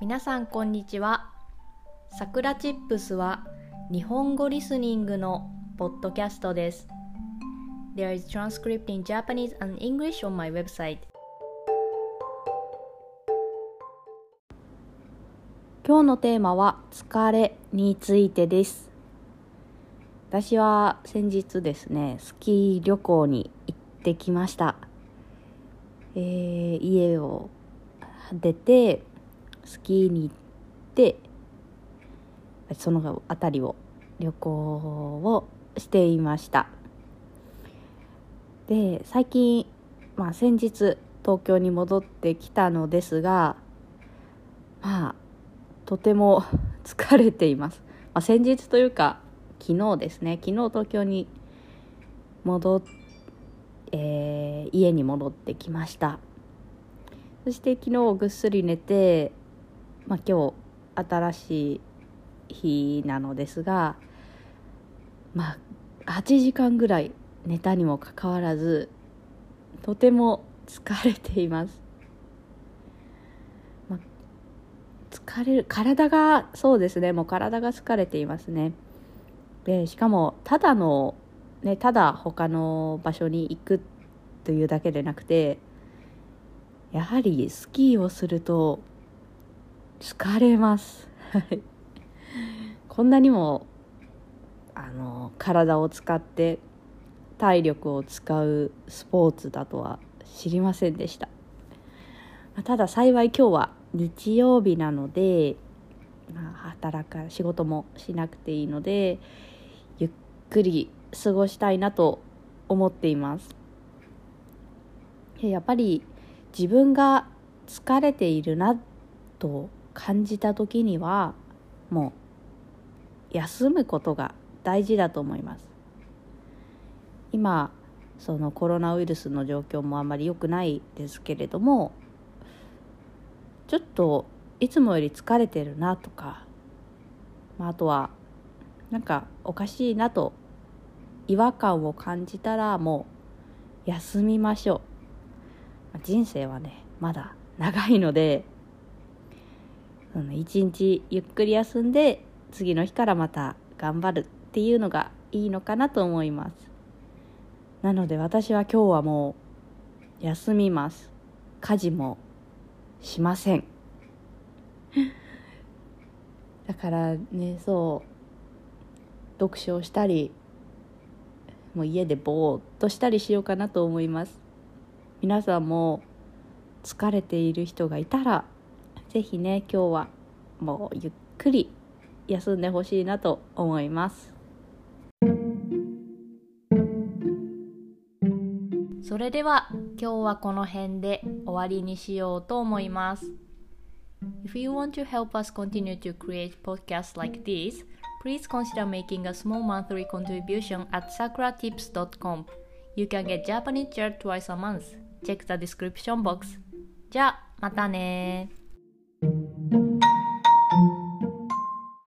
皆さんこんにちは。さくらチップスは日本語リスニングのポッドキャストです。There is transcript in Japanese and English on my website. 今日のテーマは疲れについてです。私は先日ですね、スキー旅行に行ってきました。えー家を出てスキーに行ってその辺りを旅行をしていました。で最近、まあ、先日東京に戻ってきたのですがまあとても 疲れています、まあ、先日というか昨日ですね。昨日東京に戻っえー家に戻ってきました。そして昨日ぐっすり寝て、まあ、今日新しい日なのですがまあ8時間ぐらい寝たにもかかわらずとても疲れています、まあ、疲れる体がそうですねもう体が疲れていますね。でしかもただのねただ他の場所に行くというだけでなくてやはりスキーをすると疲れます。はい。こんなにもあの体を使って体力を使うスポーツだとは知りませんでした。ただ幸い今日は日曜日なので、まあ、働か仕事もしなくていいのでゆっくり過ごしたいなと思っています。やっぱり自分が疲れているなと感じた時にはもう休むことが大事だと思います。今そのコロナウイルスの状況もあまり良くないですけれどもちょっといつもより疲れてるなとか、まあ、あとはなんかおかしいなと違和感を感じたらもう休みましょう。人生はねまだ長いので一日ゆっくり休んで次の日からまた頑張るっていうのがいいのかなと思います。なので私は今日はもう休みます。家事もしません。だからねそう読書をしたりもう家でぼーっとしたりしようかなと思います。皆さんも疲れている人がいたらぜひね今日はもうゆっくり休んでほしいなと思いますそれでは今日はこの辺で終わりにしようと思います If you want to help us continue to create podcasts like this, please consider making a small monthly contribution at sakuratips.com. You can get Japanese chair twice a month. Check the description box. じゃあ、またね